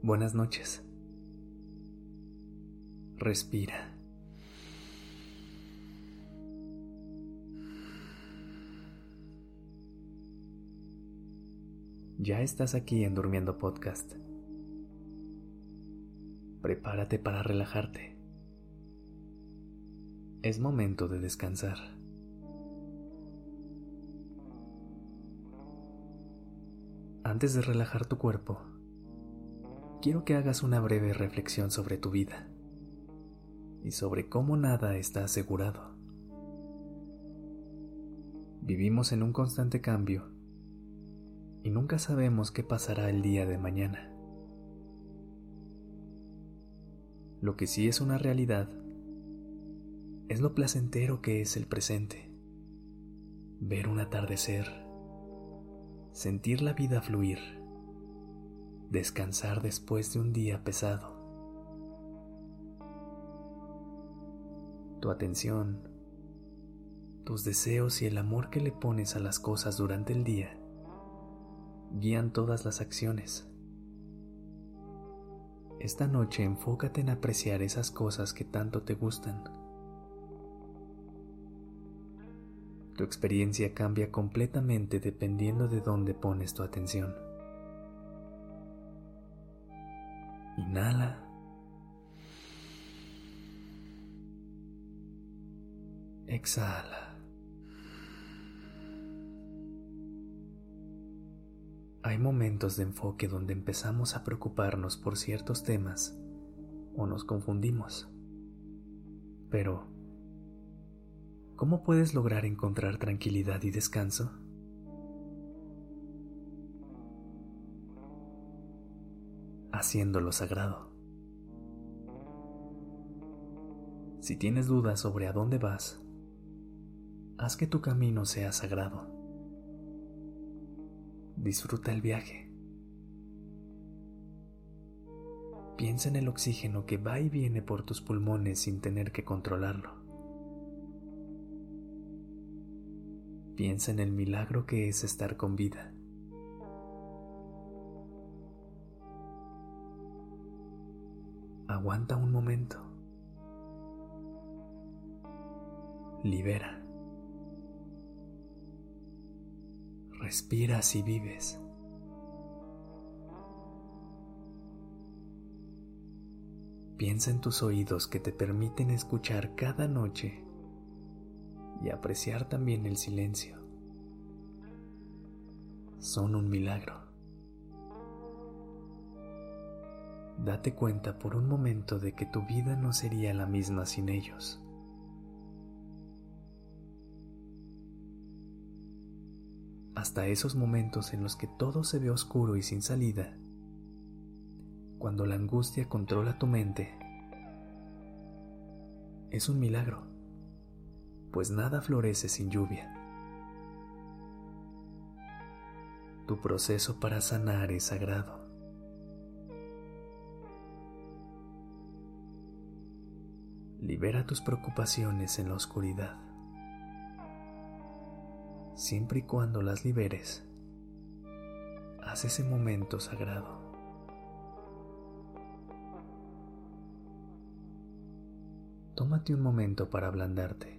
Buenas noches. Respira. Ya estás aquí en Durmiendo Podcast. Prepárate para relajarte. Es momento de descansar. Antes de relajar tu cuerpo, quiero que hagas una breve reflexión sobre tu vida y sobre cómo nada está asegurado. Vivimos en un constante cambio y nunca sabemos qué pasará el día de mañana. Lo que sí es una realidad es lo placentero que es el presente. Ver un atardecer, sentir la vida fluir, descansar después de un día pesado. Tu atención, tus deseos y el amor que le pones a las cosas durante el día guían todas las acciones. Esta noche enfócate en apreciar esas cosas que tanto te gustan. Tu experiencia cambia completamente dependiendo de dónde pones tu atención. Inhala. Exhala. Hay momentos de enfoque donde empezamos a preocuparnos por ciertos temas o nos confundimos. Pero, ¿cómo puedes lograr encontrar tranquilidad y descanso? Haciéndolo sagrado. Si tienes dudas sobre a dónde vas, haz que tu camino sea sagrado disfruta el viaje. Piensa en el oxígeno que va y viene por tus pulmones sin tener que controlarlo. Piensa en el milagro que es estar con vida. Aguanta un momento. Libera. respiras y vives. Piensa en tus oídos que te permiten escuchar cada noche y apreciar también el silencio. Son un milagro. Date cuenta por un momento de que tu vida no sería la misma sin ellos. hasta esos momentos en los que todo se ve oscuro y sin salida, cuando la angustia controla tu mente, es un milagro, pues nada florece sin lluvia. Tu proceso para sanar es sagrado. Libera tus preocupaciones en la oscuridad siempre y cuando las liberes, haz ese momento sagrado. Tómate un momento para ablandarte.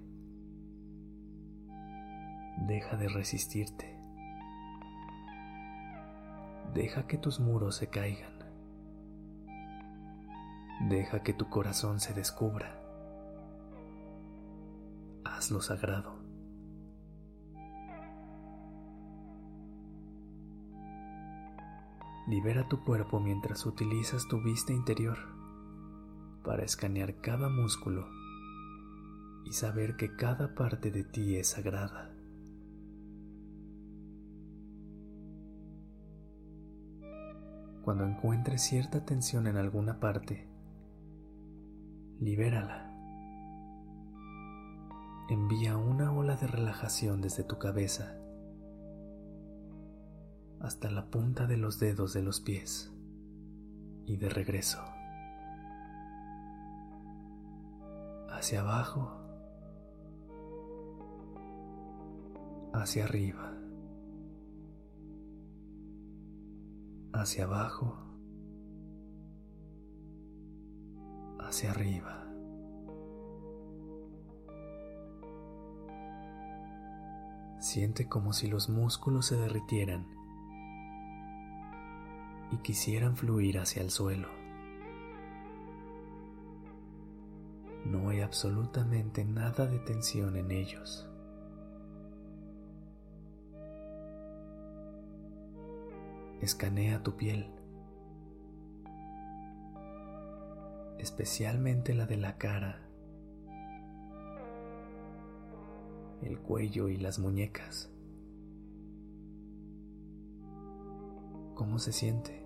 Deja de resistirte. Deja que tus muros se caigan. Deja que tu corazón se descubra. Hazlo sagrado. Libera tu cuerpo mientras utilizas tu vista interior para escanear cada músculo y saber que cada parte de ti es sagrada. Cuando encuentres cierta tensión en alguna parte, libérala. Envía una ola de relajación desde tu cabeza hasta la punta de los dedos de los pies y de regreso. Hacia abajo, hacia arriba. Hacia abajo, hacia arriba. Siente como si los músculos se derritieran y quisieran fluir hacia el suelo. No hay absolutamente nada de tensión en ellos. Escanea tu piel, especialmente la de la cara, el cuello y las muñecas. ¿Cómo se siente?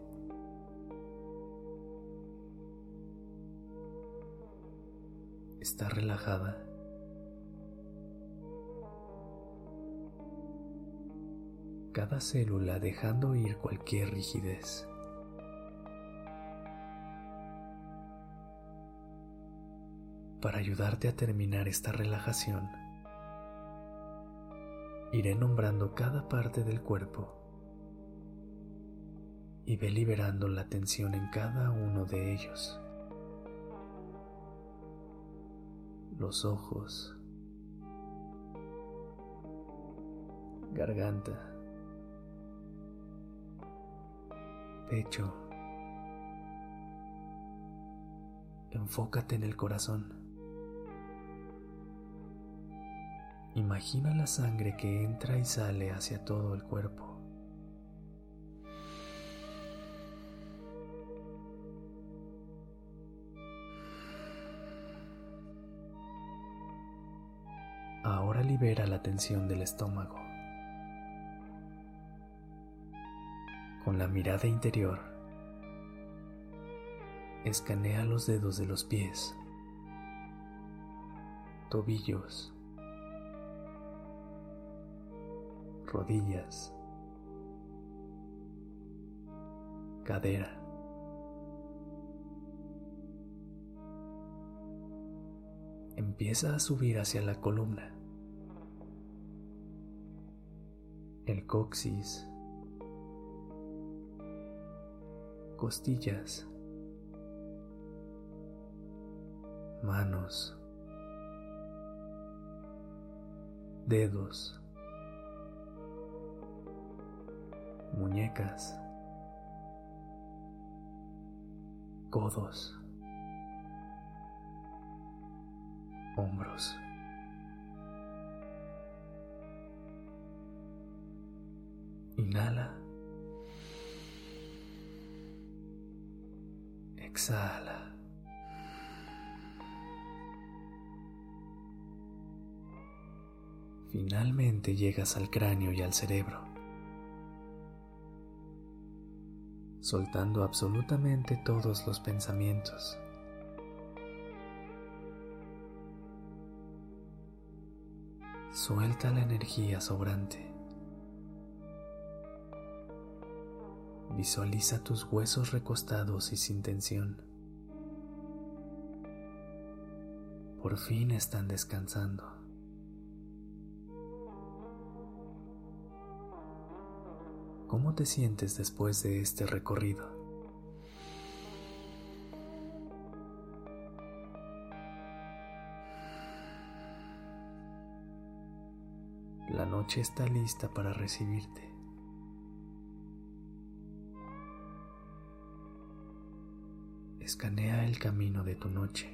¿Está relajada? Cada célula dejando ir cualquier rigidez. Para ayudarte a terminar esta relajación, iré nombrando cada parte del cuerpo y ve liberando la tensión en cada uno de ellos. Los ojos, garganta, pecho. Enfócate en el corazón. Imagina la sangre que entra y sale hacia todo el cuerpo. Ahora libera la tensión del estómago. Con la mirada interior. Escanea los dedos de los pies, tobillos, rodillas, cadera. Empieza a subir hacia la columna, el coxis, costillas, manos, dedos, muñecas, codos, hombros. Inhala. Exhala. Finalmente llegas al cráneo y al cerebro, soltando absolutamente todos los pensamientos. Suelta la energía sobrante. Visualiza tus huesos recostados y sin tensión. Por fin están descansando. ¿Cómo te sientes después de este recorrido? La noche está lista para recibirte. Escanea el camino de tu noche.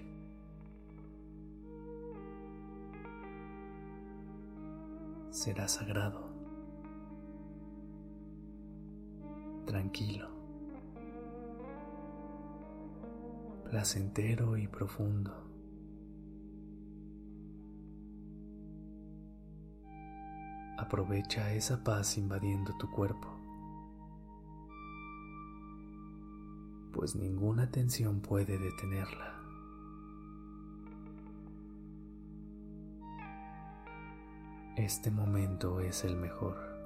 Será sagrado, tranquilo, placentero y profundo. Aprovecha esa paz invadiendo tu cuerpo. Pues ninguna tensión puede detenerla. Este momento es el mejor.